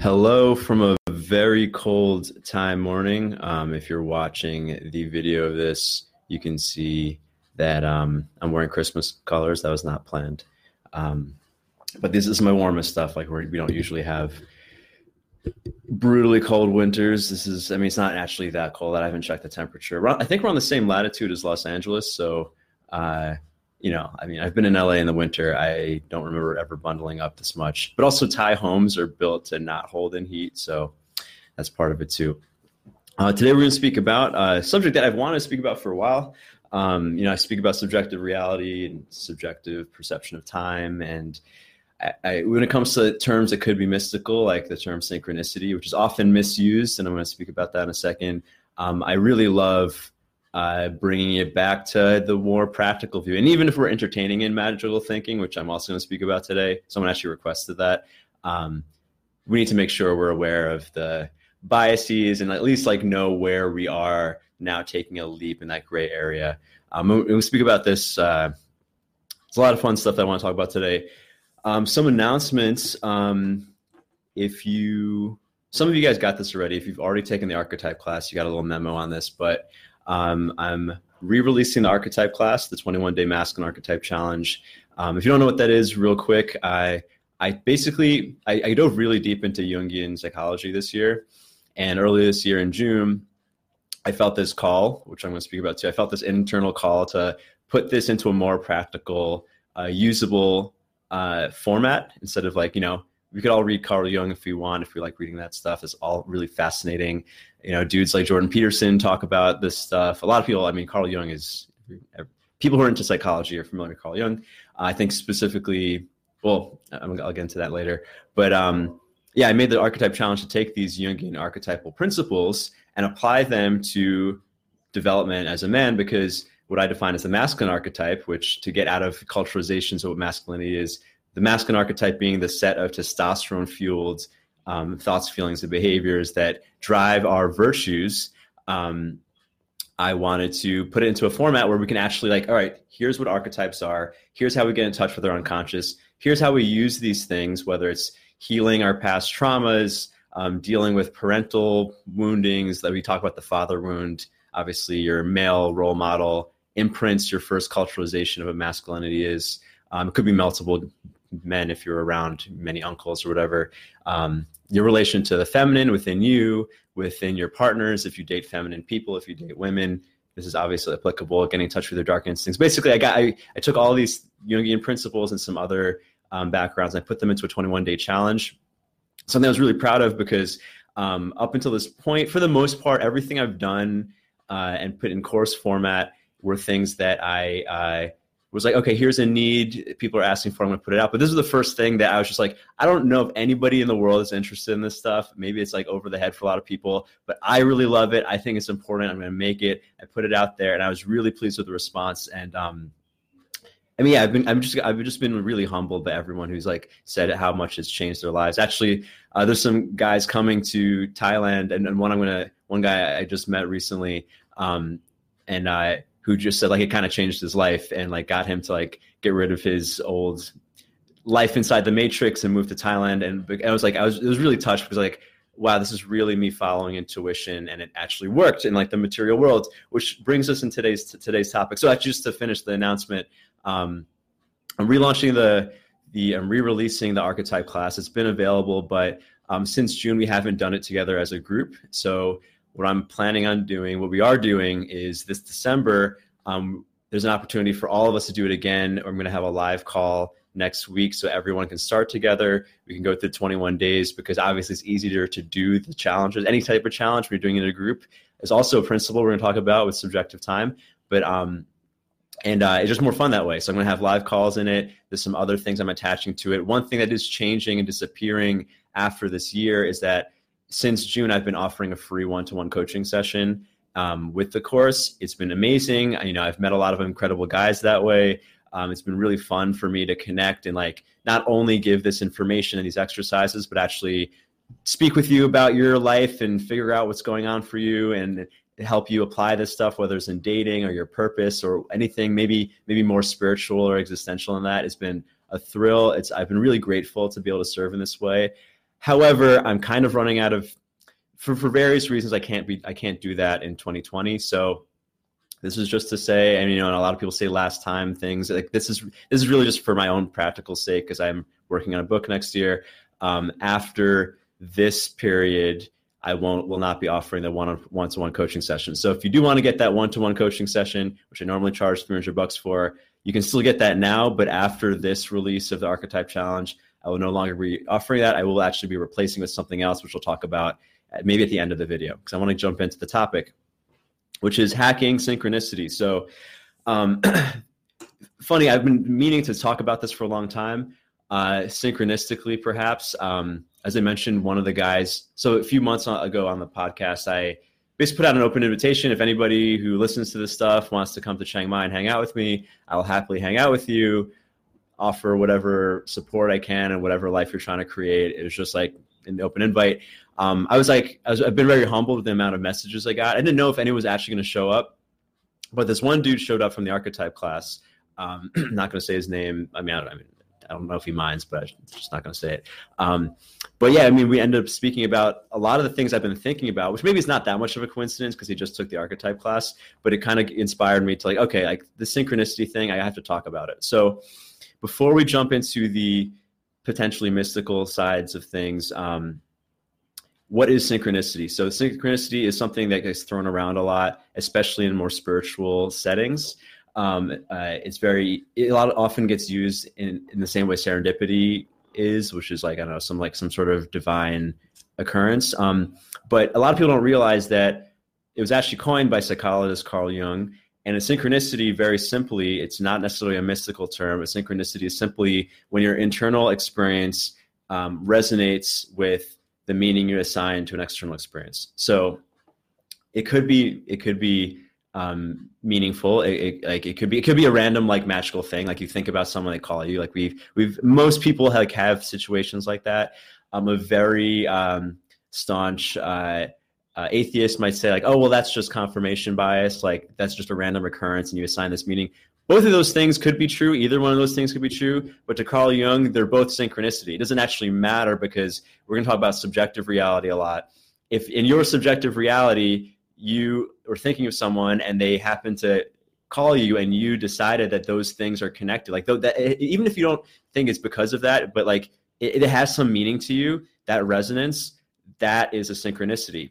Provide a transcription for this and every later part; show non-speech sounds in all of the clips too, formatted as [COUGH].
Hello from a very cold Thai morning. Um, if you're watching the video of this, you can see that um, I'm wearing Christmas colors. That was not planned. Um, but this is my warmest stuff. Like we don't usually have brutally cold winters. This is, I mean, it's not actually that cold. I haven't checked the temperature. I think we're on the same latitude as Los Angeles. So, uh, you know, I mean, I've been in LA in the winter. I don't remember ever bundling up this much. But also, Thai homes are built to not hold in heat, so that's part of it too. Uh, today, we're going to speak about a subject that I've wanted to speak about for a while. Um, you know, I speak about subjective reality and subjective perception of time, and I, I, when it comes to terms that could be mystical, like the term synchronicity, which is often misused, and I'm going to speak about that in a second. Um, I really love uh, bringing it back to the more practical view. And even if we're entertaining in magical thinking, which I'm also going to speak about today, someone actually requested that. Um, we need to make sure we're aware of the biases and at least like know where we are now taking a leap in that gray area. Um, we'll speak about this. Uh, it's a lot of fun stuff that I want to talk about today. Um, some announcements. Um, if you, some of you guys got this already. If you've already taken the archetype class, you got a little memo on this. But um, I'm re-releasing the archetype class, the 21 day masculine archetype challenge. Um, if you don't know what that is, real quick, I I basically I, I, dove really deep into Jungian psychology this year, and earlier this year in June, I felt this call, which I'm going to speak about too. I felt this internal call to put this into a more practical, uh, usable uh, format instead of like you know we could all read Carl Jung if we want, if we like reading that stuff. It's all really fascinating. You know, dudes like Jordan Peterson talk about this stuff. A lot of people, I mean, Carl Jung is people who are into psychology are familiar with Carl Jung. I think specifically, well, I'll get into that later. But um, yeah, I made the archetype challenge to take these Jungian archetypal principles and apply them to development as a man because what I define as the masculine archetype, which to get out of culturalizations of what masculinity is, the masculine archetype being the set of testosterone fueled um, thoughts, feelings, and behaviors that drive our virtues. Um, I wanted to put it into a format where we can actually like, all right, here's what archetypes are. Here's how we get in touch with our unconscious. Here's how we use these things, whether it's healing our past traumas, um, dealing with parental woundings that we talk about the father wound. Obviously, your male role model imprints your first culturalization of what masculinity is. Um, it could be multiple men if you're around many uncles or whatever. Um, your relation to the feminine within you within your partners if you date feminine people if you date women this is obviously applicable getting in touch with your dark instincts. Basically i got i, I took all these jungian principles and some other um, backgrounds i put them into a 21 day challenge. Something i was really proud of because um, up until this point for the most part everything i've done uh, and put in course format were things that i uh, was like, okay, here's a need people are asking for. I'm to put it out. But this was the first thing that I was just like, I don't know if anybody in the world is interested in this stuff. Maybe it's like over the head for a lot of people, but I really love it. I think it's important. I'm to make it. I put it out there, and I was really pleased with the response. And um, I mean, yeah, I've been, I'm just, I've just been really humbled by everyone who's like said how much it's changed their lives. Actually, uh, there's some guys coming to Thailand, and, and one I'm gonna, one guy I just met recently, um, and I who just said like it kind of changed his life and like got him to like get rid of his old life inside the matrix and move to Thailand. And I was like, I was, it was really touched because like, wow, this is really me following intuition and it actually worked in like the material world, which brings us in today's, today's topic. So I just to finish the announcement, um, I'm relaunching the, the, I'm re-releasing the archetype class. It's been available, but um, since June, we haven't done it together as a group. So what I'm planning on doing, what we are doing is this December, um, there's an opportunity for all of us to do it again. I'm going to have a live call next week so everyone can start together. We can go through 21 days because obviously it's easier to do the challenges. Any type of challenge you're doing it in a group is also a principle we're going to talk about with subjective time. But um, and uh, it's just more fun that way. So I'm going to have live calls in it. There's some other things I'm attaching to it. One thing that is changing and disappearing after this year is that since June, I've been offering a free one-to-one coaching session um, with the course. It's been amazing. You know, I've met a lot of incredible guys that way. Um, it's been really fun for me to connect and like not only give this information and these exercises, but actually speak with you about your life and figure out what's going on for you and help you apply this stuff, whether it's in dating or your purpose or anything, maybe maybe more spiritual or existential in that. It's been a thrill. It's I've been really grateful to be able to serve in this way. However, I'm kind of running out of for for various reasons. I can't be I can't do that in 2020. So this is just to say, and you know, and a lot of people say last time things like this is this is really just for my own practical sake because I'm working on a book next year. Um, after this period, I won't will not be offering the one one to one coaching session. So if you do want to get that one to one coaching session, which I normally charge 300 bucks for, you can still get that now. But after this release of the Archetype Challenge, I will no longer be offering that. I will actually be replacing with something else, which we'll talk about maybe at the end of the video because I want to jump into the topic which is hacking synchronicity. So, um, [CLEARS THROAT] funny, I've been meaning to talk about this for a long time. Uh, synchronistically, perhaps. Um, as I mentioned, one of the guys. So a few months ago on the podcast, I basically put out an open invitation. If anybody who listens to this stuff wants to come to Chiang Mai and hang out with me, I'll happily hang out with you. Offer whatever support I can and whatever life you're trying to create. It was just like an open invite um, I was like, I was, I've been very humbled with the amount of messages I got. I didn't know if anyone was actually going to show up, but this one dude showed up from the archetype class. Um, [CLEARS THROAT] not going to say his name. I mean, I don't, I mean, I don't know if he minds, but I'm just not going to say it. Um, but yeah, I mean, we ended up speaking about a lot of the things I've been thinking about, which maybe is not that much of a coincidence because he just took the archetype class, but it kind of inspired me to like, okay, like the synchronicity thing, I have to talk about it. So before we jump into the potentially mystical sides of things, um, what is synchronicity? So synchronicity is something that gets thrown around a lot, especially in more spiritual settings. Um, uh, it's very it a lot of, often gets used in, in the same way serendipity is, which is like I don't know some like some sort of divine occurrence. Um, but a lot of people don't realize that it was actually coined by psychologist Carl Jung. And a synchronicity, very simply, it's not necessarily a mystical term. A synchronicity is simply when your internal experience um, resonates with the meaning you assign to an external experience. So it could be it could be um, meaningful. It, it, like it could be it could be a random like magical thing. Like you think about someone they call you. Like we've we've most people like have situations like that. I'm a very um, staunch uh, uh, atheist might say like, oh well, that's just confirmation bias. Like that's just a random occurrence, and you assign this meaning both of those things could be true. Either one of those things could be true. But to Carl Jung, they're both synchronicity. It doesn't actually matter because we're going to talk about subjective reality a lot. If in your subjective reality, you are thinking of someone and they happen to call you and you decided that those things are connected, like though that, even if you don't think it's because of that, but like it, it has some meaning to you, that resonance, that is a synchronicity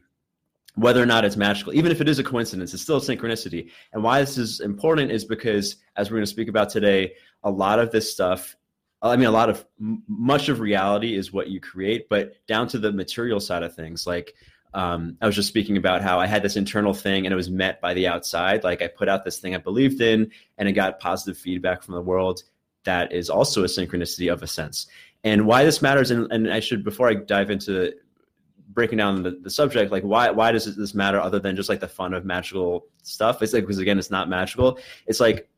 whether or not it's magical. Even if it is a coincidence, it's still a synchronicity. And why this is important is because, as we're going to speak about today, a lot of this stuff, I mean, a lot of much of reality is what you create, but down to the material side of things, like um, I was just speaking about how I had this internal thing and it was met by the outside. Like I put out this thing I believed in and it got positive feedback from the world. That is also a synchronicity of a sense. And why this matters, and, and I should, before I dive into breaking down the, the subject like why why does this matter other than just like the fun of magical stuff? It's like because again it's not magical. It's like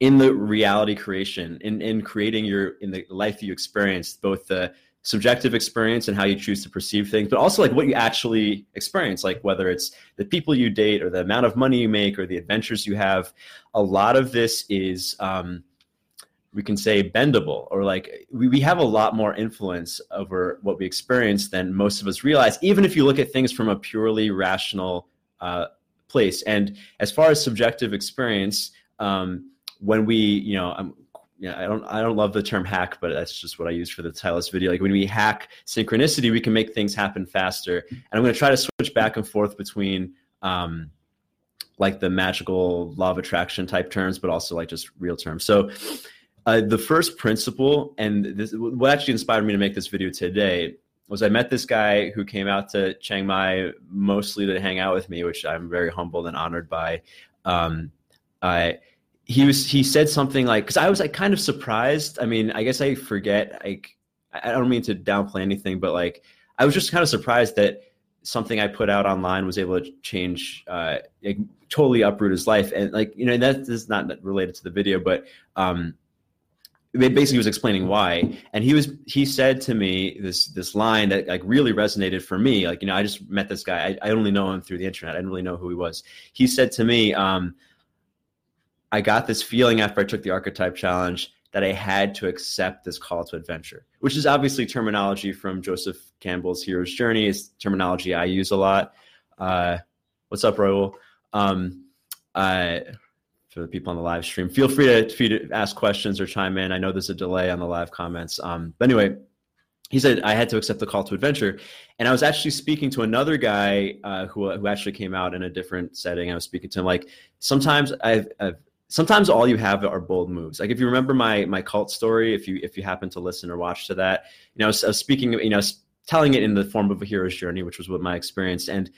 in the reality creation in in creating your in the life you experience both the subjective experience and how you choose to perceive things but also like what you actually experience like whether it's the people you date or the amount of money you make or the adventures you have. A lot of this is um, we can say bendable or like we, we have a lot more influence over what we experience than most of us realize even if you look at things from a purely rational uh, place and as far as subjective experience um, when we you know I'm, yeah, I don't I don't love the term hack, but that's just what I use for the title of this video. Like when we hack synchronicity, we can make things happen faster. And I'm going to try to switch back and forth between um, like the magical law of attraction type terms, but also like just real terms. So uh, the first principle, and this, what actually inspired me to make this video today, was I met this guy who came out to Chiang Mai mostly to hang out with me, which I'm very humbled and honored by. Um, I he was he said something like because I was like kind of surprised. I mean, I guess I forget. Like I don't mean to downplay anything, but like I was just kind of surprised that something I put out online was able to change, uh, like, totally uproot his life. And like you know that is not related to the video, but um, basically was explaining why and he was he said to me this this line that like really resonated for me like you know i just met this guy i, I only know him through the internet i didn't really know who he was he said to me um, i got this feeling after i took the archetype challenge that I had to accept this call to adventure, which is obviously terminology from Joseph Campbell's Hero's Journey. Is terminology I use a lot. Uh, what's up, Raul? Um, uh, for the people on the live stream, feel free to, to ask questions or chime in. I know there's a delay on the live comments. Um, but anyway, he said I had to accept the call to adventure, and I was actually speaking to another guy uh, who who actually came out in a different setting. I was speaking to him like sometimes I've, I've sometimes all you have are bold moves. Like if you remember my my cult story, if you if you happen to listen or watch to that, you know, I was, I was speaking, you know, telling it in the form of a hero's journey, which was what my experience. And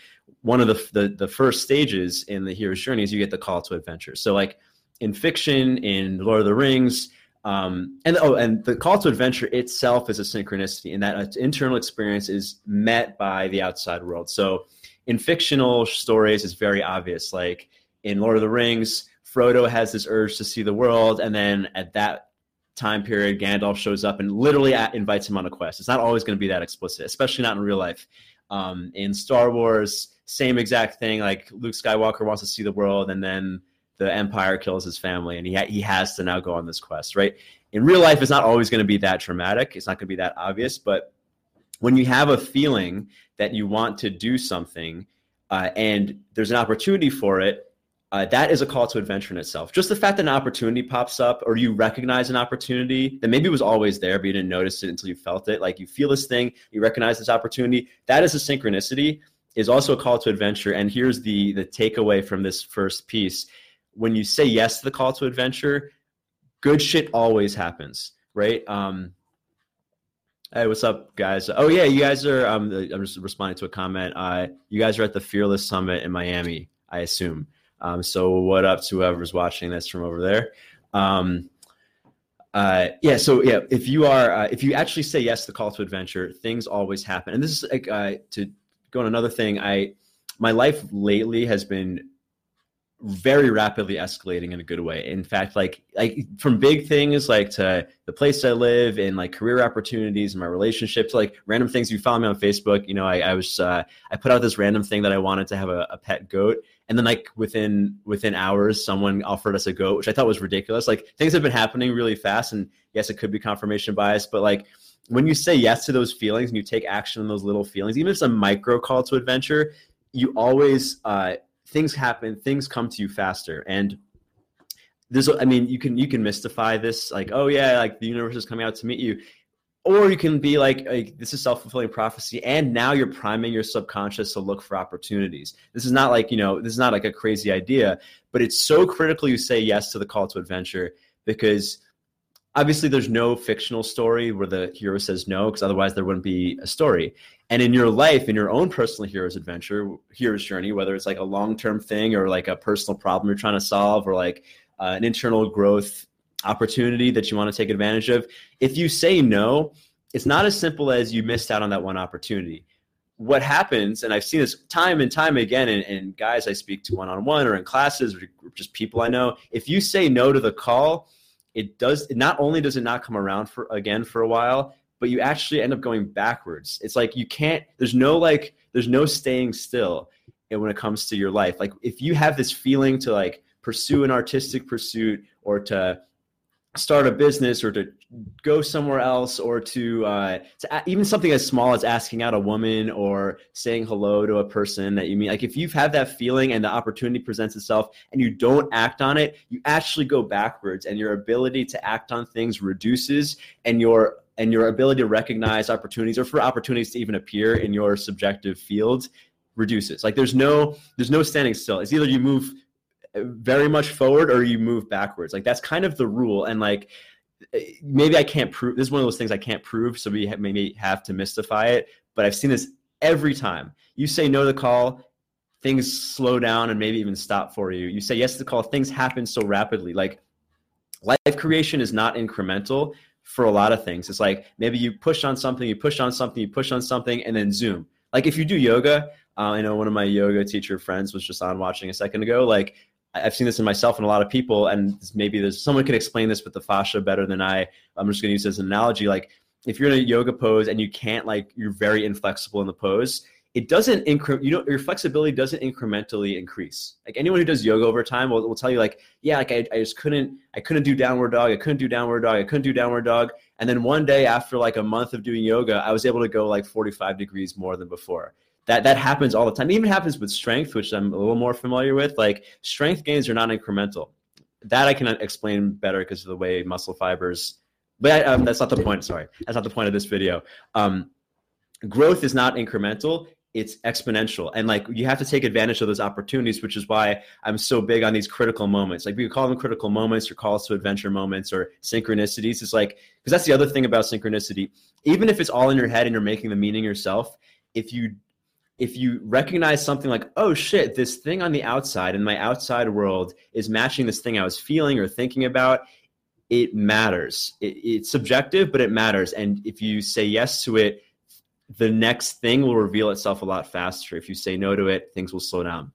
one of the, the the first stages in the hero's journey is you get the call to adventure. So like in fiction, in Lord of the Rings, um, and oh, and the call to adventure itself is a synchronicity, and that internal experience is met by the outside world. So in fictional stories, it's very obvious. Like in Lord of the Rings Frodo has this urge to see the world, and then at that time period, Gandalf shows up and literally invites him on a quest. It's not always going to be that explicit, especially not in real life. Um, in Star Wars, same exact thing. Like Luke Skywalker wants to see the world, and then the Empire kills his family, and he ha- he has to now go on this quest. Right? In real life, it's not always going to be that dramatic. It's not going to be that obvious. But when you have a feeling that you want to do something, uh, and there's an opportunity for it, uh, that is a call to adventure in itself. Just the fact that an opportunity pops up or you recognize an opportunity that maybe was always there, but you didn't notice it until you felt it. Like you feel this thing, you recognize this opportunity. That is a synchronicity, is also a call to adventure. And here's the the takeaway from this first piece. When you say yes to the call to adventure, good shit always happens, right? Um, Hey, what's up, guys? Oh yeah, you guys are. Um, I'm just responding to a comment. Uh, you guys are at the Fearless Summit in Miami, I assume. Um, so what up to whoever's watching this from over there? Um, uh, yeah, so yeah, if you are, uh, if you actually say yes to the call to adventure, things always happen. And this is like uh, to go on another thing. I my life lately has been very rapidly escalating in a good way. In fact, like like from big things like to the place I live and like career opportunities and my relationships, like random things. You follow me on Facebook, you know, I, I was uh, I put out this random thing that I wanted to have a, a pet goat, and then like within within hours, someone offered us a goat, which I thought was ridiculous. Like things have been happening really fast, and yes, it could be confirmation bias, but like when you say yes to those feelings and you take action on those little feelings, even if it's a micro call to adventure, you always uh, things happen, things come to you faster. And this, I mean, you can you can mystify this, like, oh yeah, like the universe is coming out to meet you, or you can be like, like this is self fulfilling prophecy, and now you're priming your subconscious to look for opportunities. This is not like you know, this is not like a crazy idea, but it's so critical you say yes to the call to adventure because obviously there's no fictional story where the hero says no because otherwise there wouldn't be a story. And in your life in your own personal hero's adventure hero's journey whether it's like a long-term thing or like a personal problem you're trying to solve or like uh, an internal growth opportunity that you want to take advantage of if you say no it's not as simple as you missed out on that one opportunity. What happens and i've seen this time and time again and, in guys i speak to one-on-one or in classes or just people i know if you say no to the call it does not only does it not come around for again for a while but you actually end up going backwards. It's like you can't there's no like there's no staying still when it comes to your life. Like if you have this feeling to like pursue an artistic pursuit or to start a business or to go somewhere else or to, uh, to even something as small as asking out a woman or saying hello to a person that you meet. Like if you've had that feeling and the opportunity presents itself and you don't act on it you actually go backwards and your ability to act on things reduces and your and your ability to recognize opportunities or for opportunities to even appear in your subjective field reduces. Like there's no there's no standing still. It's either you move very much forward or you move backwards. Like that's kind of the rule. And like maybe I can't prove this is one of those things I can't prove, so we maybe have to mystify it. But I've seen this every time. You say no to the call, things slow down and maybe even stop for you. You say yes to the call, things happen so rapidly. Like life creation is not incremental for a lot of things. It's like maybe you push on something, you push on something, you push on something, and then zoom. Like if you do yoga, uh, I know one of my yoga teacher friends was just on watching a second ago. Like I've seen this in myself and a lot of people, and maybe there's someone could explain this with the fascia better than I. I'm just going to use as an analogy. Like if you're in a yoga pose and you can't, like, you're very inflexible in the pose, it doesn't incre- you know your flexibility doesn't incrementally increase like anyone who does yoga over time will, will tell you like yeah like I, I just couldn't i couldn't do downward dog i couldn't do downward dog i couldn't do downward dog and then one day after like a month of doing yoga i was able to go like 45 degrees more than before that that happens all the time. It even happens with strength which i'm a little more familiar with. Like strength gains are not incremental. That i can explain better because of the way muscle fibers but um, that's not the point sorry. That's not the point of this video. Um, growth is not incremental it's exponential. And like you have to take advantage of those opportunities which is why i'm so big on these critical moments. Like we call them critical moments or calls to adventure moments or synchronicities. It's like because that's the other thing about synchronicity. Even if it's all in your head and you're making the meaning yourself if you if you recognize something like oh shit this thing on the outside in my outside world is matching this thing i was feeling or thinking about it matters it, it's subjective but it matters and if you say yes to it the next thing will reveal itself a lot faster. If you say no to it, things will slow down.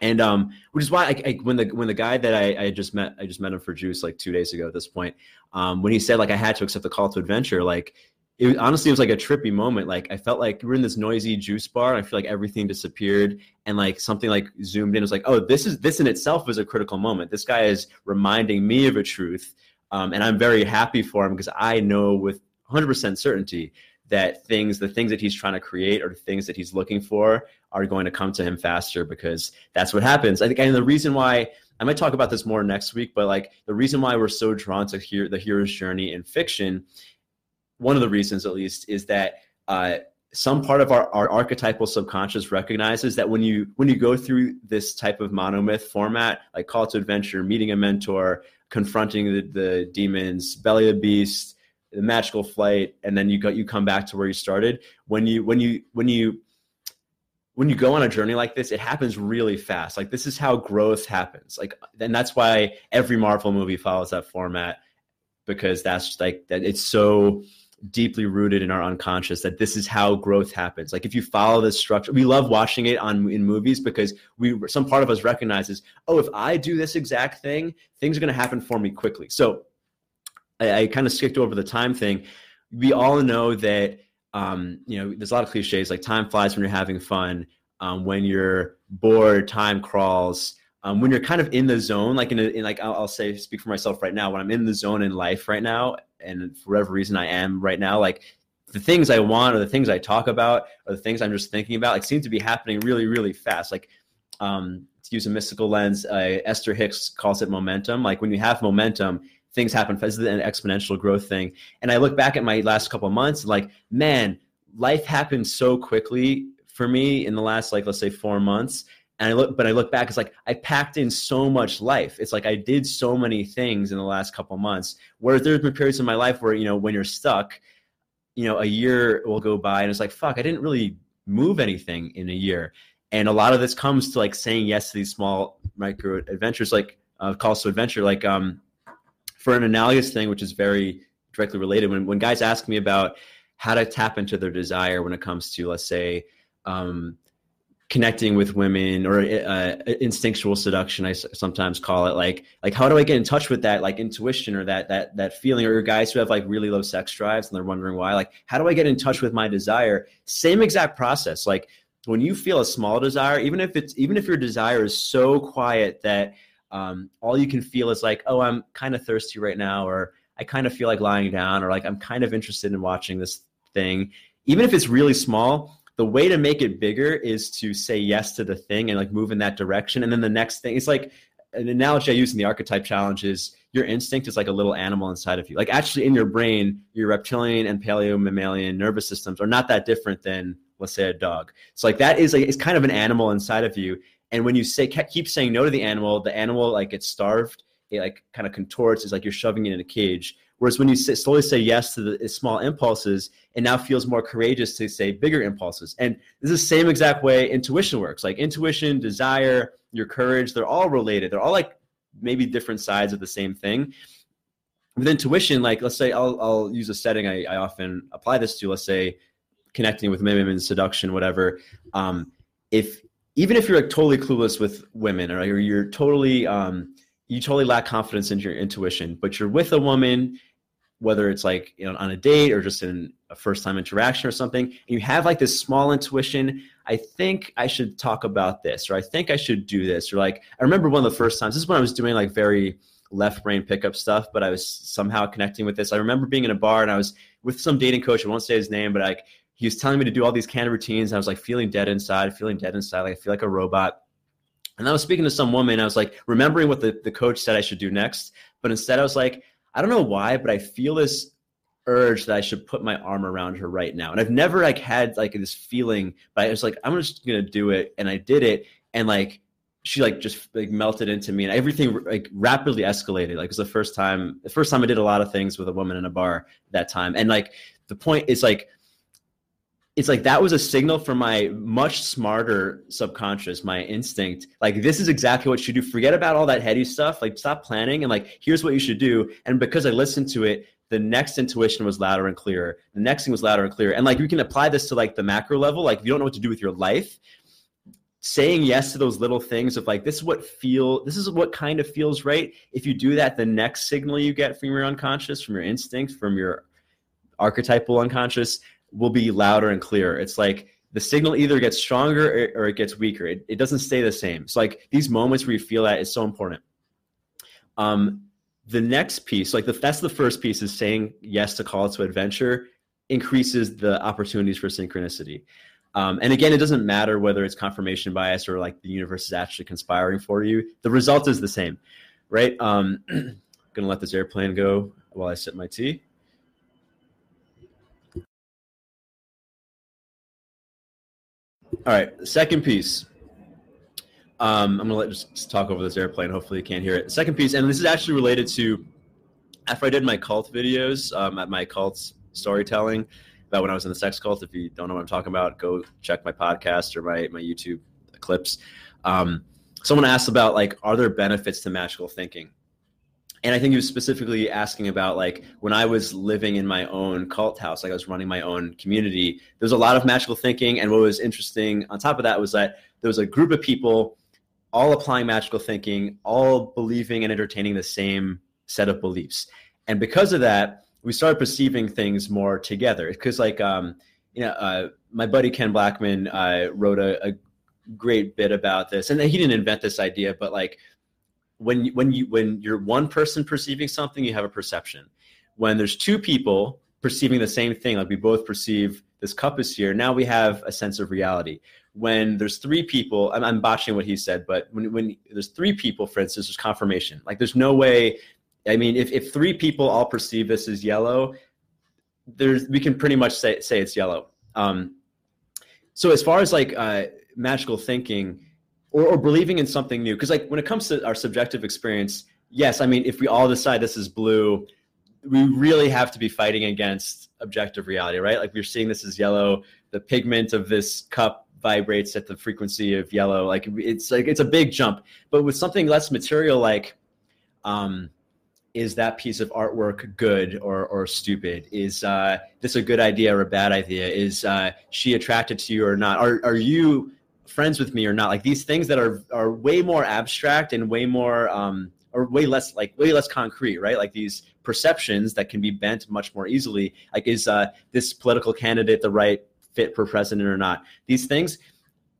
And um, which is why I, I, when the when the guy that I, I, just met I just met him for juice like two days ago at this point um, when he said like I had to accept the call to adventure like it honestly it was like a trippy moment. Like I felt like we are in this noisy juice bar I feel like everything disappeared and like something like zoomed in. It was like oh this is this in itself is a critical moment. This guy is reminding me of a truth um, and I'm very happy for him because I know with 100% certainty that things the things that he's trying to create or the things that he's looking for are going to come to him faster because that's what happens. I think and the reason why i might talk about this more next week but like the reason why we're so drawn to hear the hero's journey in fiction one of the reasons at least is that uh, some part of our, our archetypal subconscious recognizes that when you when you go through this type of monomyth format like call to adventure meeting a mentor confronting the, the demons belly of the beast the magical flight and then you go you come back to where you started when you when you when you when you go on a journey like this it happens really fast. Like this is how growth happens. Like and that's why every marvel movie follows that format because that's like that it's so deeply rooted in our unconscious that this is how growth happens like if you follow this structure we love watching it on in movies because we some part of us recognizes oh if i do this exact thing things are going to happen for me quickly so I, I kind of skipped over the time thing. We all know that um, you know there's a lot of cliches like time flies when you're having fun. Um, when you're bored, time crawls. Um, when you're kind of in the zone, like in, a, in like I'll, I'll, say, speak for myself right now. When I'm in the zone in life right now, and for whatever reason I am right now, like the things I want or the things I talk about or the things I'm just thinking about, like seem to be happening really, really fast. Like um, to use a mystical lens, uh, Esther Hicks calls it momentum. Like when you have momentum, things happen. This is an exponential growth thing. And I look back at my last couple of months, like, man, life happened so quickly for me in the last, like, let's say four months. And I look, but I look back, it's like I packed in so much life. It's like I did so many things in the last couple months. Whereas there's been periods in my life where, you know, when you're stuck, you know, a year will go by and it's like, fuck, I didn't really move anything in a year. And a lot of this comes to like saying yes to these small micro adventures, like uh, calls to adventure. Like, um, for an analogous thing, which is very directly related, when, when guys ask me about how to tap into their desire when it comes to, let's say, um, connecting with women or uh, instinctual seduction, I sometimes call it like, like how do I get in touch with that like intuition or that, that, that feeling or guys who have like really low sex drives and they're wondering why, like, how do I get in touch with my desire? Same exact process. Like when you feel a small desire, even if it's, even if your desire is so quiet that um, all you can feel is like, oh, I'm kind of thirsty right now, or I kind of feel like lying down, or like I'm kind of interested in watching this thing. Even if it's really small, the way to make it bigger is to say yes to the thing and like move in that direction. And then the next thing, it's like an analogy I use in the archetype challenge is your instinct is like a little animal inside of you. Like actually in your brain, your reptilian and paleo mammalian nervous systems are not that different than let's say a dog. So like that is like it's kind of an animal inside of you. And when you say keep saying no to the animal, the animal like gets starved. It like kind of contorts. It's like you're shoving it in a cage. Whereas when you slowly say yes to the small impulses, it now feels more courageous to say bigger impulses. And this is the same exact way intuition works. Like intuition, desire, your courage, they're all related. They're all like maybe different sides of the same thing. With intuition, like let's say I'll, I'll use a setting I, I often apply this to. Let's say connecting with women in seduction, whatever. Um, if even if you're like totally clueless with women or you're totally um, you totally lack confidence in your intuition but you're with a woman whether it's like you know, on a date or just in a first time interaction or something, and you have like this small intuition, I think I should talk about this, or I think I should do this, or like I remember one of the first times. This is when I was doing like very left brain pickup stuff, but I was somehow connecting with this. I remember being in a bar and I was with some dating coach. I won't say his name, but like he was telling me to do all these of routines. And I was like feeling dead inside, feeling dead inside. Like I feel like a robot. And I was speaking to some woman. I was like remembering what the, the coach said I should do next. But instead, I was like, I don't know why, but I feel this urge that I should put my arm around her right now. And I've never like had like this feeling, but I was like, I'm just gonna do it. And I did it. And like she like just like melted into me and everything like rapidly escalated. Like it was the first time the first time I did a lot of things with a woman in a bar that time. And like the point is like it's like that was a signal for my much smarter subconscious, my instinct. Like, this is exactly what you should do. Forget about all that heady stuff. Like, stop planning and like, here's what you should do. And because I listened to it, the next intuition was louder and clearer. The next thing was louder and clearer. And like, you can apply this to like the macro level. Like, if you don't know what to do with your life, saying yes to those little things of like, this is what feel, this is what kind of feels right. If you do that, the next signal you get from your unconscious, from your instinct, from your archetypal unconscious will be louder and clearer. It's like the signal either gets stronger or, it gets weaker. It, it doesn't stay the same. So like these moments where you feel that is so important. Um, the next piece, like the, that's the first piece, is saying yes to call to adventure increases the opportunities for synchronicity. Um, and again, it doesn't matter whether it's confirmation bias or like the universe is actually conspiring for you. The result is the same, right? Um, [CLEARS THROAT] gonna let this airplane go while I sip my tea. All right, second piece. Um, I'm gonna let just talk over this airplane. Hopefully, you can't hear it. Second piece, and this is actually related to after I did my cult videos um, at my cult storytelling about when I was in the sex cult. If you don't know what I'm talking about, go check my podcast or my my YouTube clips. Um, someone asked about like, are there benefits to magical thinking? And I think he was specifically asking about like when I was living in my own cult house, like I was running my own community. There was a lot of magical thinking, and what was interesting on top of that was that there was a group of people all applying magical thinking, all believing and entertaining the same set of beliefs, and because of that, we started perceiving things more together. Because like um, you know, uh, my buddy Ken Blackman uh, wrote a, a great bit about this, and he didn't invent this idea, but like when you, when you when you're one person perceiving something, you have a perception. When there's two people perceiving the same thing, like we both perceive this cup is here, now we have a sense of reality. When there's three people, I'm, I'm botching what he said, but when when there's three people, for instance, there's confirmation. Like there's no way. I mean, if if three people all perceive this as yellow, there's we can pretty much say say it's yellow. Um, so as far as like uh, magical thinking or, or believing in something new because like when it comes to our subjective experience yes i mean if we all decide this is blue we really have to be fighting against objective reality right like we're seeing this as yellow the pigment of this cup vibrates at the frequency of yellow like it's like it's a big jump but with something less material like um is that piece of artwork good or, or stupid? Is uh, this a good idea or a bad idea? Is uh, she attracted to you or not? Are, are you friends with me or not like these things that are are way more abstract and way more um or way less like way less concrete right? Like these perceptions that can be bent much more easily. Like is uh this political candidate the right fit for president or not? These things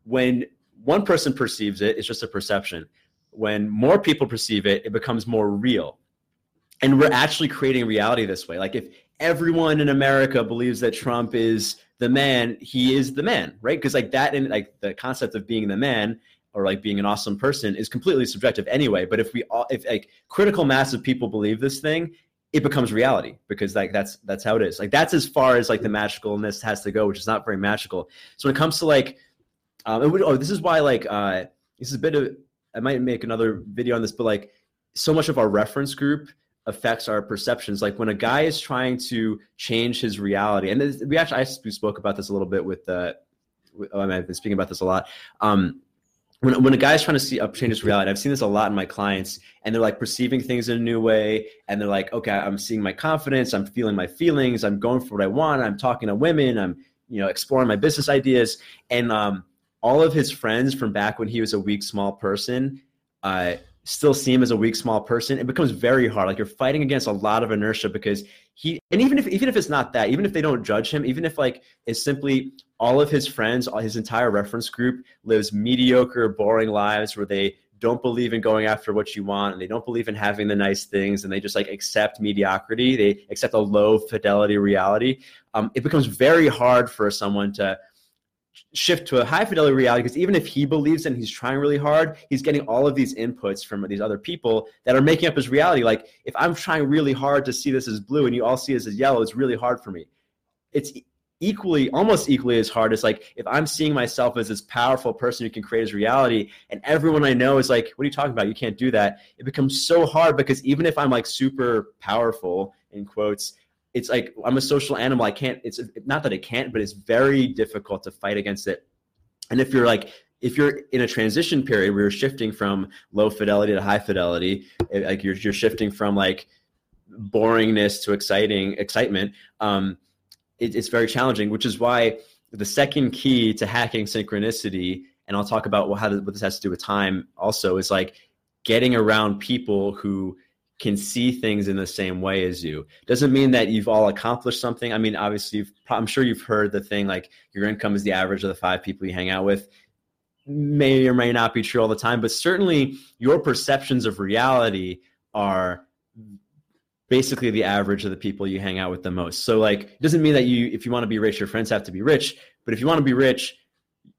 when one person perceives it it's just a perception. When more people perceive it it becomes more real. And we're actually creating reality this way. Like if everyone in america believes that trump is the man, he is the man, right? Because like that and like the concept of being the man or like being an awesome person is completely subjective anyway. But if we all if like critical mass of people believe this thing, it becomes reality because like that's that's how it is. Like that's as far as like the magicalness has to go, which is not very magical. So when it comes to like um would, oh this is why like uh this is a bit of I might make another video on this, but like so much of our reference group affects our perceptions. Like when a guy is trying to change his reality, and we actually I spoke about this a little bit with the. Uh, mean, I've been speaking about this a lot. Um, when, when a guy's trying to see up change his reality, I've seen this a lot in my clients, and they're like perceiving things in a new way, and they're like, okay, I'm seeing my confidence, I'm feeling my feelings, I'm going for what I want, I'm talking to women, I'm you know exploring my business ideas, and um, all of his friends from back when he was a weak, small person, uh, still see him as a weak, small person, it becomes very hard. Like you're fighting against a lot of inertia because he and even if even if it's not that even if they don't judge him even if like it's simply all of his friends his entire reference group lives mediocre boring lives where they don't believe in going after what you want and they don't believe in having the nice things and they just like accept mediocrity they accept a low fidelity reality um, it becomes very hard for someone to shift to a high fidelity reality because even if he believes and he's trying really hard he's getting all of these inputs from these other people that are making up his reality. Like if i'm trying really hard to see this as blue and you all see this as yellow it's really hard for me. It's equally almost equally as hard as like if i'm seeing myself as this powerful person who can create his reality and everyone i know is like what are you talking about? You can't do that. It becomes so hard because even if i'm like super powerful in quotes it's like I'm a social animal. I can't. It's not that I can't, but it's very difficult to fight against it. And if you're like if you're in a transition period where you're shifting from low fidelity to high fidelity, eh, like you're you're shifting from like boringness to exciting excitement, um, it, it's very challenging. Which is why the second key to hacking synchronicity, and I'll talk about how what this has to do with time. Also, is like getting around people who can see things in the same way as you. Doesn't mean that you've all accomplished something. I mean obviously i'm sure you've heard the thing like your income is the average of the five people you hang out with. May or may not be true all the time but certainly your perceptions of reality are basically the average of the people you hang out with the most. So like it doesn't mean that you if you want to be rich your friends have to be rich but if you want to be rich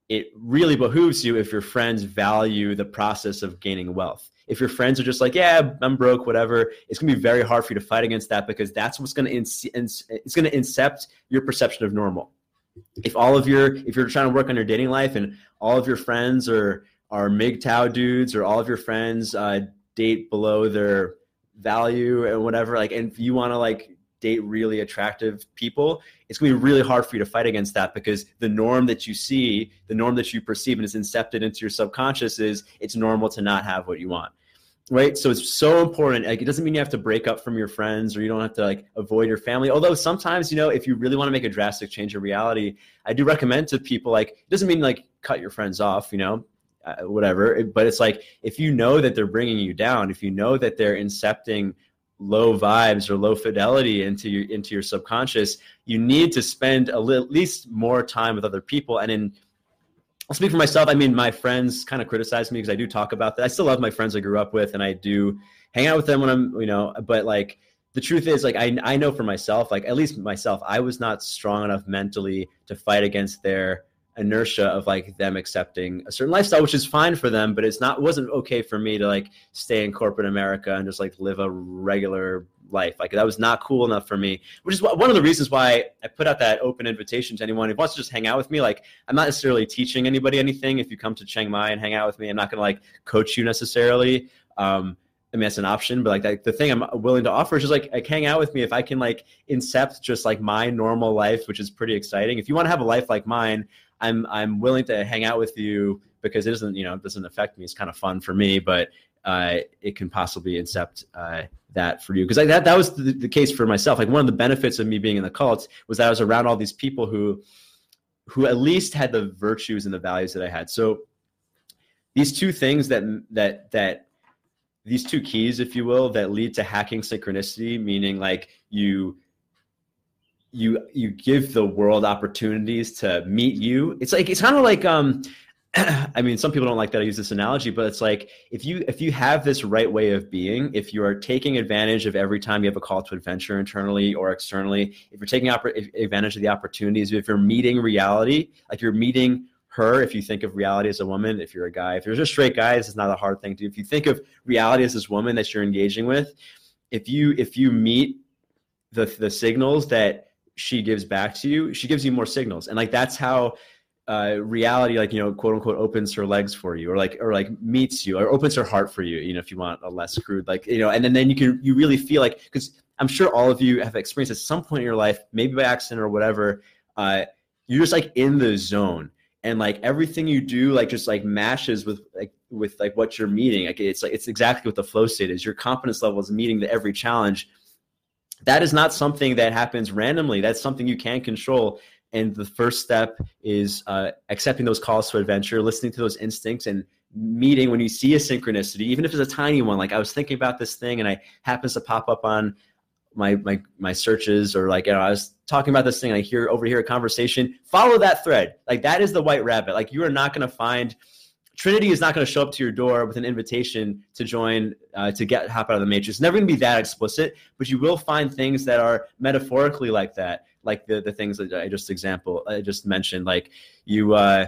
it really behooves you if your friends value the process of gaining wealth if your friends are just like, yeah, I'm broke, whatever, it's going to be very hard for you to fight against that because that's what's going to ins- it's to incept your perception of normal. If all of your if you're trying to work on your dating life and all of your friends are are MGTOW dudes or all of your friends uh, date below their value and whatever, like, and you want to like date really attractive people, it's going to be really hard for you to fight against that because the norm that you see, the norm that you perceive and is incepted into your subconscious is it's normal to not have what you want. Right. So it's so important. Like it doesn't mean you have to break up from your friends or you don't have to like avoid your family. Although sometimes, you know, if you really want to make a drastic change in reality, I do recommend to people like it doesn't mean like cut your friends off, you know, uh, whatever. But it's like if you know that they're bringing you down, if you know that they're incepting low vibes or low fidelity into your into your subconscious you need to spend a little, at least more time with other people and in I'll speak for myself. I mean, my friends kind of criticize me because I do talk about that. I still love my friends I grew up with, and I do hang out with them when I'm, you know. But like, the truth is, like, I I know for myself, like at least myself, I was not strong enough mentally to fight against their inertia of like them accepting a certain lifestyle which is fine for them but it's not wasn't okay for me to like stay in corporate america and just like live a regular life like that was not cool enough for me which is one of the reasons why i put out that open invitation to anyone who wants to just hang out with me like i'm not necessarily teaching anybody anything if you come to chiang mai and hang out with me i'm not going to like coach you necessarily um, I mean, that's an option, but like the thing I'm willing to offer is just like, like hang out with me. If I can like incept just like my normal life, which is pretty exciting. If you want to have a life like mine, I'm I'm willing to hang out with you because it doesn't you know it doesn't affect me. It's kind of fun for me, but uh, it can possibly incept uh, that for you because that that was the, the, case for myself. Like one of the benefits of me being in the cult was that I was around all these people who who at least had the virtues and the values that I had. So these two things that that that these two keys, if you will, that lead to hacking synchronicity, meaning like you you you give the world opportunities to meet you. It's like it's kind of like um [CLEARS THROAT] I mean, some people don't like that I use this analogy, but it's like if you if you have this right way of being, if you are taking advantage of every time you have a call to adventure internally or externally, if you're taking advantage of the opportunities, if you're meeting reality, like you're meeting her, if you think of reality as a woman, if you're a guy, if you're just straight guy, this is not a hard thing to do. If you think of reality as this woman that you're engaging with, if you if you meet the the signals that she gives back to you, she gives you more signals. And like that's how uh, reality, like, you know, quote unquote, opens her legs for you or like, or like meets you or opens her heart for you, you know, if you want a less crude, like, you know, and then, then you can, you really feel like, because I'm sure all of you have experienced at some point in your life, maybe by accident or whatever, uh, you're just like in the zone. And like everything you do like just like mashes with like with like what you're meeting. Like it's like it's exactly what the flow state is. Your confidence level is meeting the every challenge that is not something that happens randomly. That's something you can control. And the first step is uh, accepting those calls to adventure, listening to those instincts, and meeting when you see a synchronicity, even if it's a tiny one. Like I was thinking about this thing, and I happens to pop up on my my my searches or like you know I was talking about this thing I hear over here a conversation follow that thread like that is the white rabbit like you are not going to find Trinity is not going to show up to your door with an invitation to join uh, to get hop out of the matrix. It's never going to be that explicit, but you will find things that are metaphorically like that, like the the things that I just example I just mentioned. Like you uh,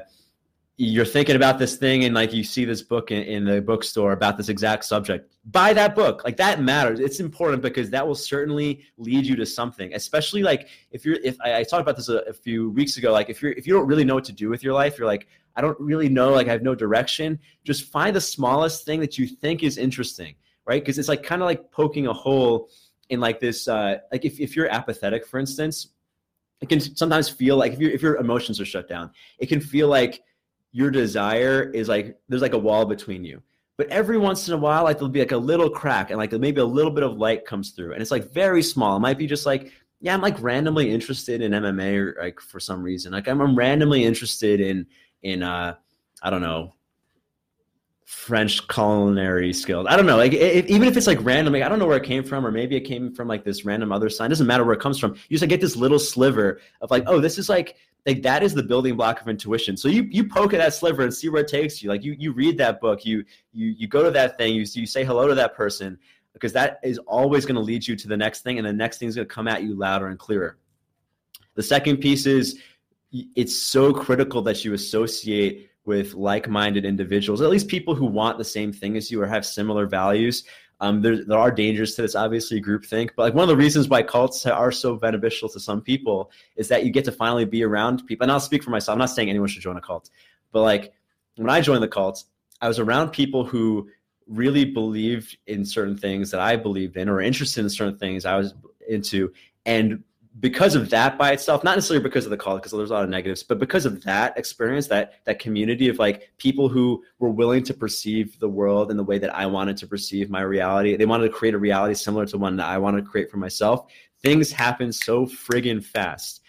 you're thinking about this thing and like you see this book in, in, the bookstore about this exact subject buy that book like that matters it's important because that will certainly lead you to something especially like if you're if i, I talked about this a, a, few weeks ago like if you're if you don't really know what to do with your life you're like i don't really know like i have no direction. Just find the smallest thing that you think is interesting right? Because it's like kind of like poking a hole in like this uh like if, if you're apathetic for instance it can sometimes feel like if, you if your emotions are shut down it can feel like your desire is like there's like a wall between you. But every once in a while like there'll be like a little crack and like maybe a little bit of light comes through and it's like very small. It might be just like yeah i'm like randomly interested in mma or like for some reason. Like i'm, I'm randomly interested in in uh i don't know french culinary skills i don't know like it, even if it's like random like i don't know where it came from or maybe it came from like this random other sign it doesn't matter where it comes from you just like, get this little sliver of like oh this is like like that is the building block of intuition. So you you poke at that sliver and see where it takes you. Like you you read that book, you you you go to that thing, you you say hello to that person because that is always going to lead you to the next thing, and the next thing is going to come at you louder and clearer. The second piece is it's so critical that you associate with like-minded individuals, at least people who want the same thing as you or have similar values. Um, there, there are dangers to this, obviously, groupthink. But like one of the reasons why cults are so beneficial to some people is that you get to finally be around people. And I'll speak for myself. I'm not saying anyone should join a cult, but like when I joined the cult, I was around people who really believed in certain things that I believed in or interested in certain things I was into. And because of that by itself, not necessarily because of the call, because there's a lot of negatives, but because of that experience, that that community of like people who were willing to perceive the world in the way that I wanted to perceive my reality. They wanted to create a reality similar to one that I wanted to create for myself. Things happen so friggin' fast.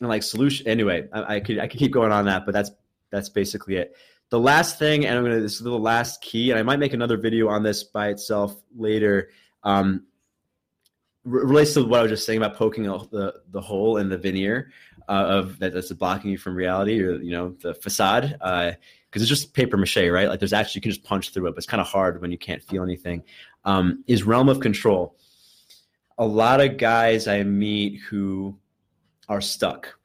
And like solution anyway, I, I could I could keep going on that, but that's that's basically it. The last thing, and I'm gonna this is the last key, and I might make another video on this by itself later. Um, relates to what I was just saying about poking the the hole in the veneer uh, of that, that's blocking you from reality or you know the facade because uh, it's just paper mache, right? Like there's actually you can just punch through it, but it's kind of hard when you can't feel anything. Um, is realm of control. A lot of guys I meet who are stuck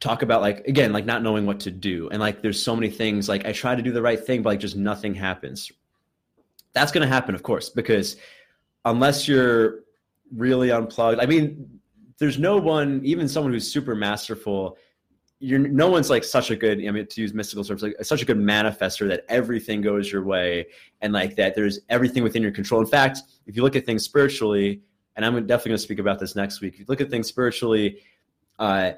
talk about like again like not knowing what to do and like there's so many things like i try to do the right thing but like just nothing happens that's going to happen of course because unless you're really unplugged. I mean, there's no one, even someone who's super masterful. You're no one's like such a good. I mean, to use mystical terms, like such a good manifester that everything goes your way, and like that there's everything within your control. In fact, if you look at things spiritually, and I'm definitely going to speak about this next week. If you look at things spiritually, uh,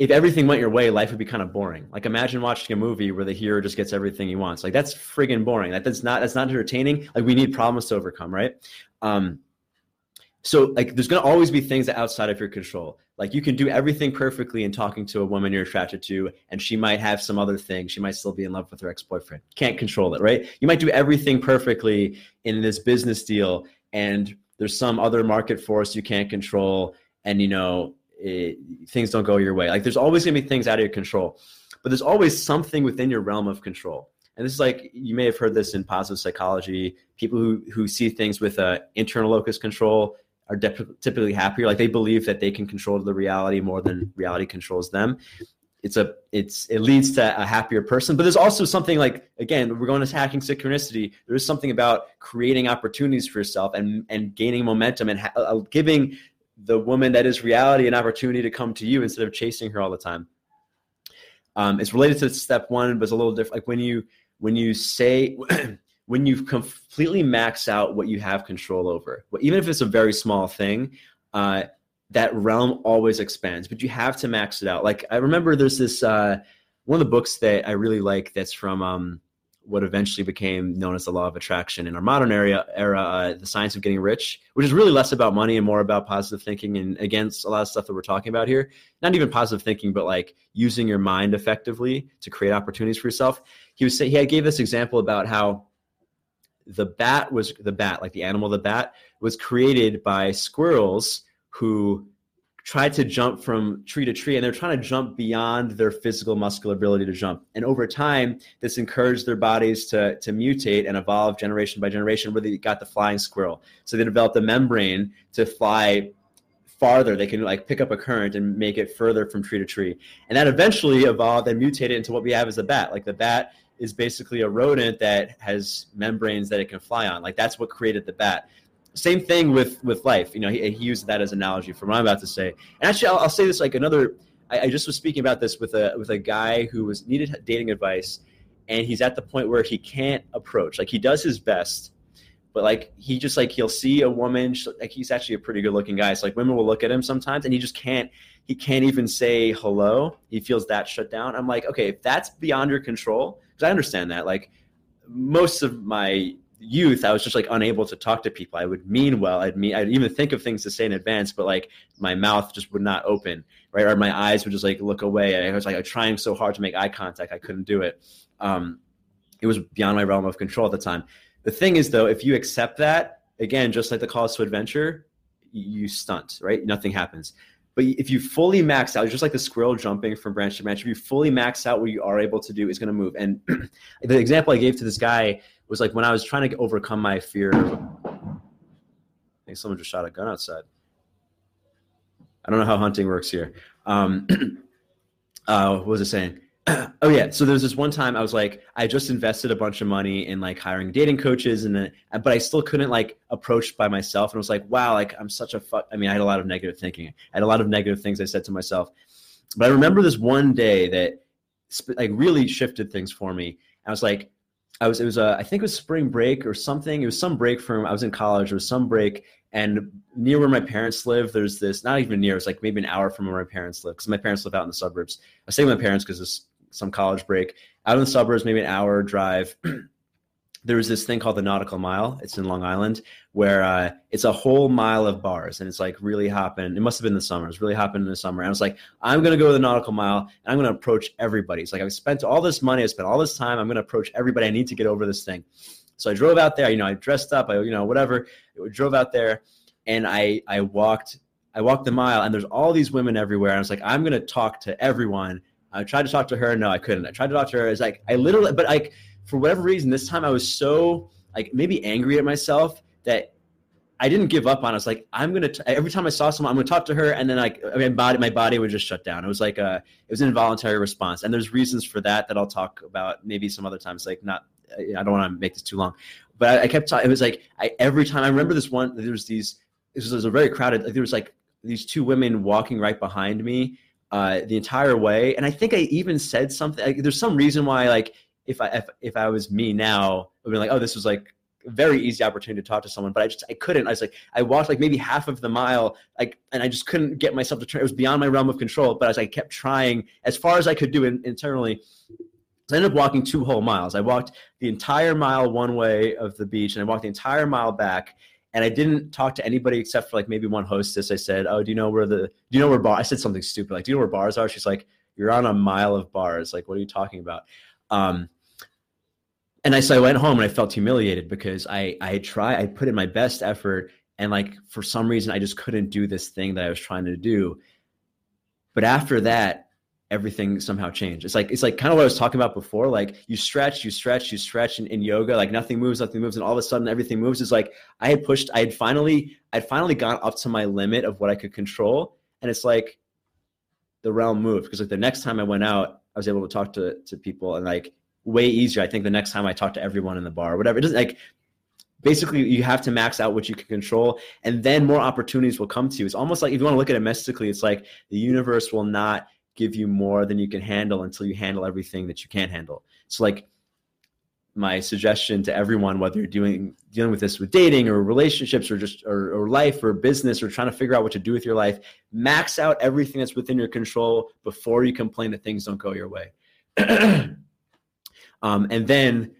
if everything went your way, life would be kind of boring. Like imagine watching a movie where the hero just gets everything he wants. Like that's friggin' boring. That, that's not that's not entertaining. Like we need problems to overcome, right? Um, so like there's gonna always be things outside of your control. Like you can do everything perfectly in talking to a woman you're attracted to, and she might have some other thing. She might still be in love with her ex-boyfriend. Can't control it, right? You might do everything perfectly in this business deal, and there's some other market force you can't control, and you know it, things don't go your way. Like there's always going to be things out of your control, but there's always something within your realm of control. And this is like you may have heard this in positive psychology. People who who see things with a internal locus control are typically happier. Like they believe that they can control the reality more than reality controls them. It's a it's it leads to a happier person. But there's also something like again we're going to hacking synchronicity. There is something about creating opportunities for yourself and and gaining momentum and ha- uh, giving the woman that is reality an opportunity to come to you instead of chasing her all the time. Um, it's related to step one, but it's a little different. Like when you when you say [CLEARS THROAT] when you completely max out what you have control over, even if it's a very small thing, uh, that realm always expands. But you have to max it out. Like I remember there's this uh, one of the books that I really like that's from um, what eventually became known as the law of attraction in our modern era, era uh, the science of getting rich, which is really less about money and more about positive thinking and against a lot of stuff that we're talking about here. Not even positive thinking, but like using your mind effectively to create opportunities for yourself. He was he gave this example about how the bat was the bat, like the animal, the bat was created by squirrels who tried to jump from tree to tree and they're trying to jump beyond their physical muscular ability to jump. And over time this encouraged their bodies to, to mutate and evolve generation by generation where they got the flying squirrel. So they developed a membrane to fly farther. They can like pick up a current and make it further from tree to tree. And that eventually evolved and mutated into what we have as a bat. Like the bat is basically a rodent that has membranes that it can fly on. Like that's what created the bat same thing with with life. You know, he, he used that as an analogy for what I'm about to say. And actually, I'll, I'll say this like another. I, I, just was speaking about this with a with a guy who was needed dating advice, and he's at the point where he can't approach. Like he does his best, but like he just like he'll see a woman. Like he's actually a pretty good looking guy. So like women will look at him sometimes, and he just can't. He can't even say hello. He feels that shut down. I'm like, okay, if that's beyond your control, because I understand that. Like most of my youth, I was just like unable to talk to people. I would mean well. I'd mean, I'd even think of things to say in advance, but like my mouth just would not open, right? Or my eyes would just like look away. I was like trying so hard to make eye contact, I couldn't do it. Um, it was beyond my realm of control at the time. The thing is, though, if you accept that, again, just like the calls to adventure, you stunt, right? Nothing happens. But if you fully max out, just like the squirrel jumping from branch to branch, if you fully max out what you are able to do, it's going to move. And [CLEARS THROAT] the example I gave to this guy was like when I was trying to overcome my fear. I think someone just shot a gun outside. I don't know how hunting works here. Um, [CLEARS THROAT] uh, what was I saying? [CLEARS THROAT] oh yeah. So there was this one time I was like, I just invested a bunch of money in like hiring dating coaches, and then, but I still couldn't like approach by myself. And I was like, wow, like I'm such a fuck. I mean, I had a lot of negative thinking. I had a lot of negative things I said to myself. But I remember this one day that like really shifted things for me. I was like, I was it was a I think it was spring break or something. It was some break from I was in college. It was some break, and near where my parents live, there's this not even near. It's like maybe an hour from where my parents live because my parents live out in the suburbs. I with my parents because it's some college break out in the suburbs, maybe an hour drive. [CLEARS THROAT] there was this thing called the Nautical Mile. It's in Long Island, where uh, it's a whole mile of bars, and it's like really hopping. It must have been the summer. It's really hopping in the summer. And I was like, I'm gonna go to the Nautical Mile, and I'm gonna approach everybody. It's like I've spent all this money, I spent all this time. I'm gonna approach everybody. I need to get over this thing. So I drove out there. You know, I dressed up. I you know whatever. Drove out there, and I I walked. I walked the mile, and there's all these women everywhere. And I was like, I'm gonna talk to everyone. I tried to talk to her. No, I couldn't. I tried to talk to her. It's like I literally, but like for whatever reason, this time I was so like maybe angry at myself that I didn't give up on. It. I was like, I'm gonna every time I saw someone, I'm gonna talk to her, and then like I mean, body, my body would just shut down. It was like a, it was an involuntary response, and there's reasons for that that I'll talk about maybe some other times. Like not, I don't want to make this too long, but I, I kept talking. It was like I every time I remember this one. There was these. This was, was a very crowded. Like, there was like these two women walking right behind me uh, the entire way, and I think I even said something. Like, there's some reason why like if I if, if I was me now, I'd be like, oh, this was like a very easy opportunity to talk to someone, but I just I couldn't. I was like, I walked like maybe half of the mile, like, and I just couldn't get myself to turn. It was beyond my realm of control. But as I kept trying as far as I could do in, internally, I ended up walking two whole miles. I walked the entire mile one way of the beach, and I walked the entire mile back. And I didn't talk to anybody except for like maybe one hostess. I said, "Oh, do you know where the do you know where bar?" I said something stupid like, "Do you know where bars are?" She's like, "You're on a mile of bars. Like, what are you talking about?" Um, and I so I went home and I felt humiliated because I I tried I put in my best effort and like for some reason I just couldn't do this thing that I was trying to do. But after that, everything somehow changed. It's like it's like kind of what I was talking about before. Like you stretch, you stretch, you stretch in, in yoga, like nothing moves, nothing moves, and all of a sudden everything moves. It's like I had pushed, I had finally, I'd finally gone up to my limit of what I could control. And it's like the realm moved because like the next time I went out, I was able to talk to to people and like way easier. I think the next time I talk to everyone in the bar, whatever, it doesn't like basically you have to max out what you can control and then more opportunities will come to you. It's almost like if you want to look at it mystically, it's like the universe will not give you more than you can handle until you handle everything that you can't handle. So like my suggestion to everyone, whether you're doing dealing with this with dating or relationships or just or, or, life or business or trying to figure out what to do with your life, max out everything that's within your control before you complain that things don't go your way. [CLEARS THROAT] Um, and then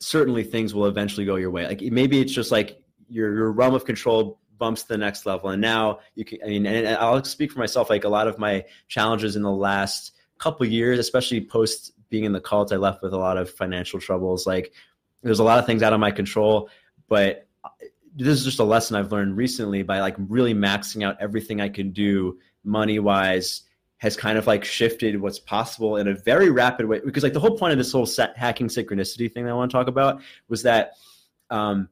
certainly things will eventually go your way. Like maybe it's just like your, your realm of control bumps to the next level. And now you can, I mean, and I'll speak for myself, like a lot of my challenges in the last couple years, especially post being in the cult, I left with a lot of financial troubles. Like there's a lot of things out of my control, but this is just a lesson I've learned recently by like really maxing out everything I can do money wise has kind of like shifted what's possible in a very rapid way because like the whole point of this whole hacking synchronicity thing that I want to talk about was that um,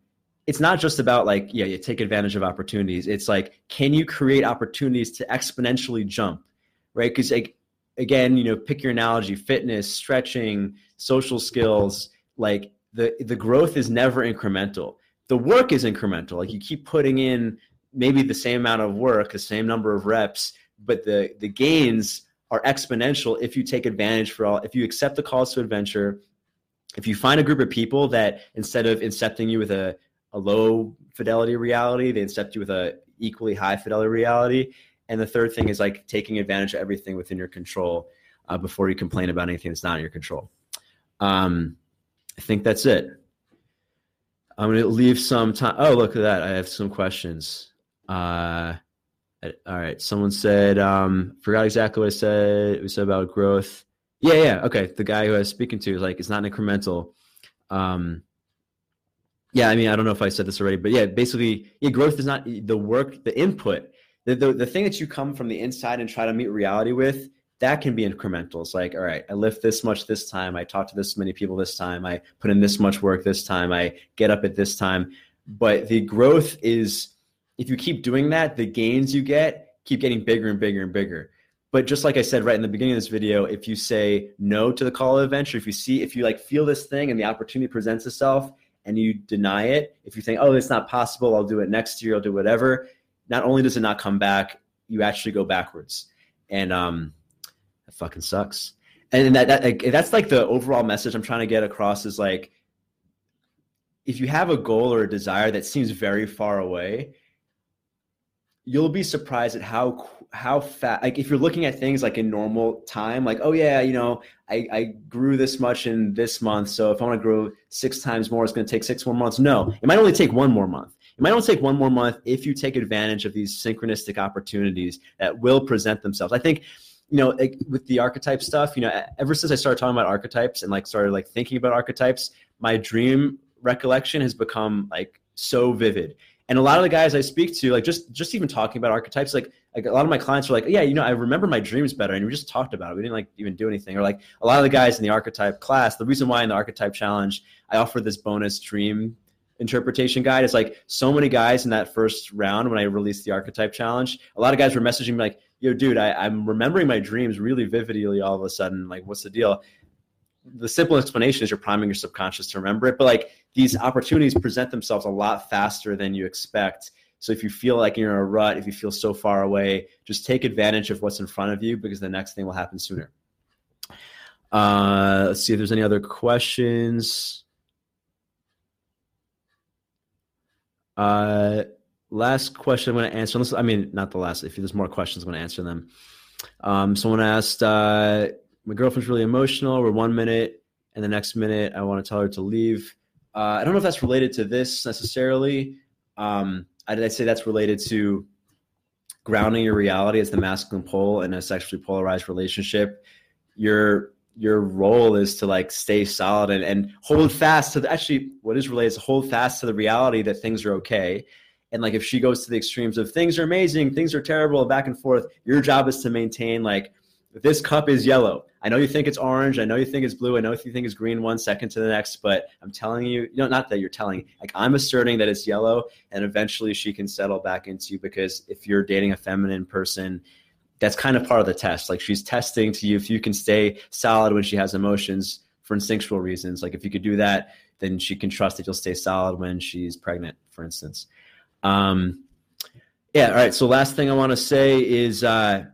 it's not just about like yeah you take advantage of opportunities. It's like can you create opportunities to exponentially jump right? Because like again you know pick your analogy fitness stretching social skills like the the growth is never incremental. The work is incremental. Like you keep putting in maybe the same amount of work the same number of reps but the the gains are exponential if you take advantage for all if you accept the calls to adventure if you find a group of people that instead of incepting you with a, a low fidelity reality they incept you with a equally high fidelity reality and the third thing is like taking advantage of everything within your control uh, before you complain about anything that's not in your control um, i think that's it i'm going to leave some time oh look at that i have some questions uh, all right. Someone said, um, forgot exactly what I said. We said about growth. Yeah, yeah. Okay. The guy who I was speaking to is like, it's not incremental. Um, yeah, I mean, I don't know if I said this already, but yeah, basically, yeah, growth is not the work, the input, the, the, the thing that you come from the inside and try to meet reality with, that can be incremental. It's like, all right, I lift this much this time. I talk to this many people this time. I put in this much work this time. I get up at this time. But the growth is if you keep doing that, the gains you get keep getting bigger and bigger and bigger. But just like I said right in the beginning of this video, if you say no to the call of adventure, if you see, if you like feel this thing and the opportunity presents itself and you deny it, if you think, oh, it's not possible, I'll do it next year, I'll do whatever, not only does it not come back, you actually go backwards. And um, that fucking sucks. And that, that that's like the overall message I'm trying to get across is like, if you have a goal or a desire that seems very far away, you'll be surprised at how how fast like if you're looking at things like in normal time like oh yeah you know I, I grew this much in this month so if i want to grow six times more it's going to take six more months. No it might only take one more month. It might only take one more month if you take advantage of these synchronistic opportunities that will present themselves. I think you know like with the archetype stuff you know ever since i started talking about archetypes and like started like thinking about archetypes my dream recollection has become like so vivid and a lot of the guys I speak to, like just just even talking about archetypes, like like a lot of my clients are like, yeah, you know, I remember my dreams better, and we just talked about it. We didn't like even do anything. Or like a lot of the guys in the archetype class, the reason why in the archetype challenge I offer this bonus dream interpretation guide is like so many guys in that first round when I released the archetype challenge, a lot of guys were messaging me like, yo, dude, I, I'm remembering my dreams really vividly all of a sudden. Like, what's the deal? the simple explanation is you're priming your subconscious to remember it. But like these opportunities present themselves a lot faster than you expect. So if you feel like you're in a rut, if you feel so far away, just take advantage of what's in front of you because the next thing will happen sooner. Uh, let's see if there's any other questions. Uh, last question I'm going to answer. Unless, I mean, not the last. If there's more questions, I'm going to answer them. Um, someone asked, uh, my girlfriend's really emotional. We're one minute, and the next minute I want to tell her to leave. Uh, I don't know if that's related to this necessarily. Um, I'd, I'd say that's related to grounding your reality as the masculine pole in a sexually polarized relationship. Your your role is to like stay solid and, and hold fast to the, actually what is related is hold fast to the reality that things are okay. And like if she goes to the extremes of things are amazing, things are terrible, back and forth, your job is to maintain like this cup is yellow. I know you think it's orange. I know you think it's blue. I know if you think it's green one second to the next, but I'm telling you, you know, not that you're telling, like I'm asserting that it's yellow and eventually she can settle back into you because if you're dating a feminine person, that's kind of part of the test. Like she's testing to you if you can stay solid when she has emotions for instinctual reasons. Like if you could do that, then she can trust that you'll stay solid when she's pregnant, for instance. Um, yeah. All right. So last thing I want to say is, uh,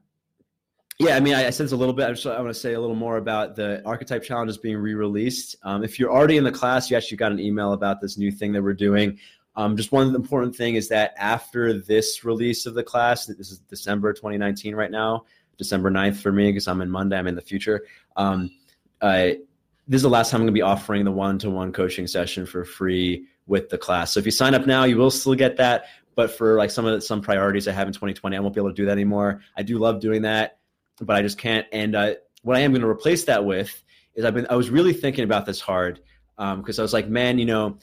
yeah, I mean, I, I a little bit. I just I want to say a little more about the archetype challenges being re-released. Um, if you're already in the class, you actually got an email about this new thing that we're doing. Um, just one important thing is that after this release of the class, this is December 2019 right now, December 9th for me because I'm in Monday, I'm in the future. Um, uh, this is the last time I'm going to be offering the one-to-one coaching session for free with the class. So if you sign up now, you will still get that. But for like some of the, some priorities I have in 2020, I won't be able to do that anymore. I do love doing that but I just can't. And what I am going to replace that with is I've been I was really thinking about this hard. because um, I was like, man, you know,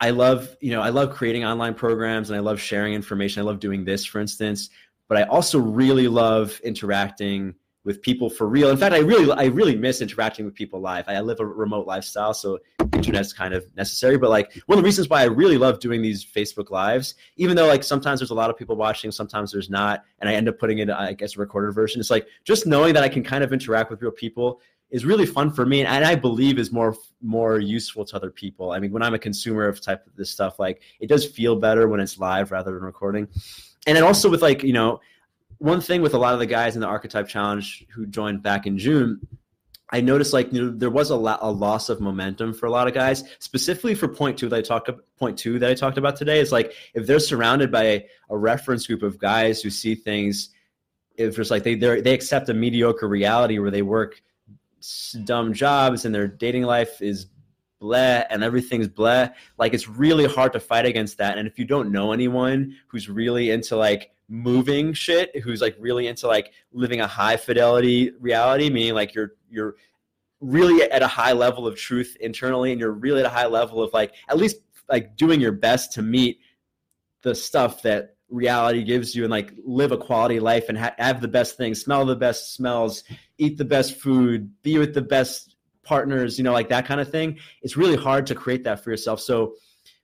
I love, you know, I love creating online programs and I love sharing information. I love doing this, for instance, but I also really love interacting with people for real. In fact, I really, I really miss interacting with people live. I live a remote lifestyle, so internet's kind of necessary. But like one of the reasons why I really love doing these Facebook lives, even though like sometimes there's a lot of people watching, sometimes there's not, and I end up putting it, uh, I guess, a recorded version. It's like just knowing that I can kind of interact with real people is really fun for me, and I believe is more more useful to other people. I mean, when I'm a consumer of type of this stuff, like it does feel better when it's live rather than recording. And then also with like you know one thing with a lot of the guys in the archetype challenge who joined back in June, I noticed like you know, there was a, lo- a loss of momentum for a lot of guys, specifically for point two that I talked about. Point two that I talked about today is like if they're surrounded by a, a reference group of guys who see things, if it's like they they accept a mediocre reality where they work dumb jobs and their dating life is bleh and everything's bleh, like it's really hard to fight against that. And if you don't know anyone who's really into like moving shit who's like really into like living a high fidelity reality meaning like you're you're really at a high level of truth internally and you're really at a high level of like at least like doing your best to meet the stuff that reality gives you and like live a quality life and ha- have the best things smell the best smells eat the best food be with the best partners you know like that kind of thing it's really hard to create that for yourself so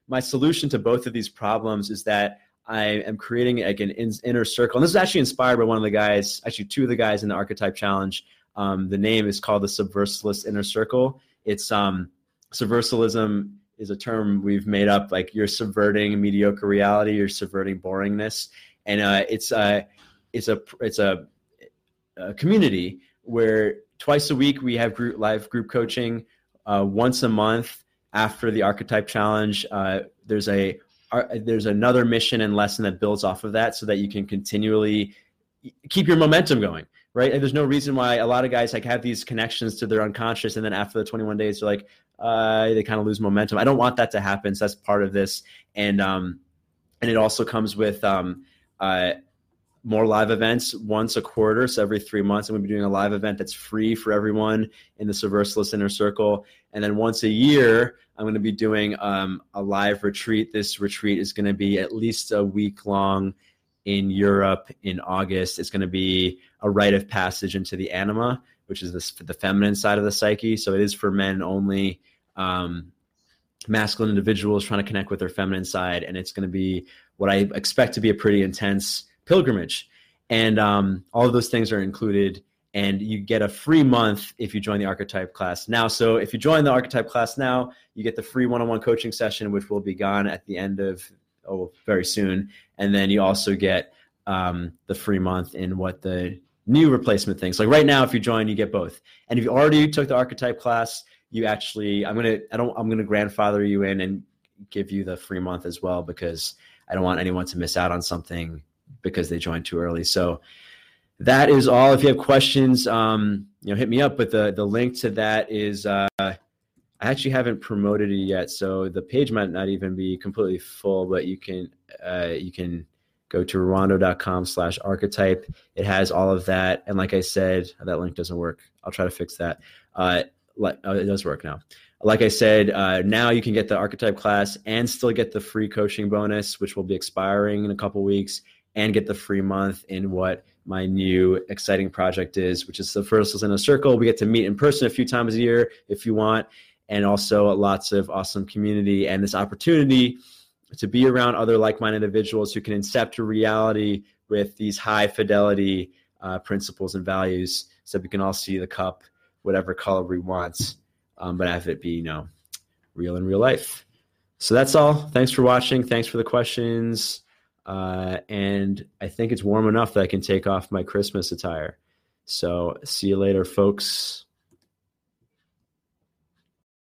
my solution to both of these problems is that I am creating like an in, inner circle. And this is actually inspired by one of the guys, actually two of the guys in the Archetype Challenge. Um, the name is called the Subversalist Inner Circle. It's um, subversalism is a term we've made up. Like you're subverting mediocre reality, you're subverting boringness, and uh, it's a uh, it's a it's a, a, community where twice a week we have group live group coaching. Uh, once a month after the Archetype Challenge, uh, there's a are, there's another mission and lesson that builds off of that so that you can continually keep your momentum going right? And there's no reason why a lot of guys like have these connections to their unconscious and then after the 21 days they're like uh, they kind of lose momentum. I don't want that to happen so that's part of this. And um and it also comes with um uh more live events once a quarter so every three months i'm going to be doing a live event that's free for everyone in the subversalist inner circle and then once a year I'm going to be doing um, a live retreat. This retreat is going to be at least a week long in Europe in August. It's going to be a rite of passage into the anima, which is this, the feminine side of the psyche. So it is for men only. Um, masculine individuals trying to connect with their feminine side, and it's going to be what I expect to be a pretty intense pilgrimage. And um, all of those things are included and you get a free month if you join the archetype class now. So if you join the archetype class now you get the free one-on-one coaching session which will be gone at the end of oh very soon. And then you also get um, the free month in what the new replacement things. Like right now if you join you get both. And if you already took the archetype class you actually i'm gonna i don't i'm gonna grandfather you in and give you the free month as well because i don't want anyone to miss out on something because they joined too early so that is all. If you have questions, um, you know, hit me up. But the the link to that is uh, I actually haven't promoted it yet, so the page might not even be completely full. But you can uh, you can go to ruwando.com slash archetype. It has all of that. And like I said, that link doesn't work. I'll try to fix that. Uh, oh, it does work now. Like I said, uh, now you can get the archetype class and still get the free coaching bonus, which will be expiring in a couple weeks, and get the free month in what my new exciting project is, which is the first in a circle. We get to meet in person a few times a year if you want, and also lots of awesome community and this opportunity to be around other like-minded individuals who can incept a reality with these high fidelity uh, principles and values, so we can all see the cup whatever color we want, um, but have it be you know real in real life. So that's all. Thanks for watching. Thanks for the questions. Uh, and I think it's warm enough that I can take off my Christmas attire. So see you later, folks.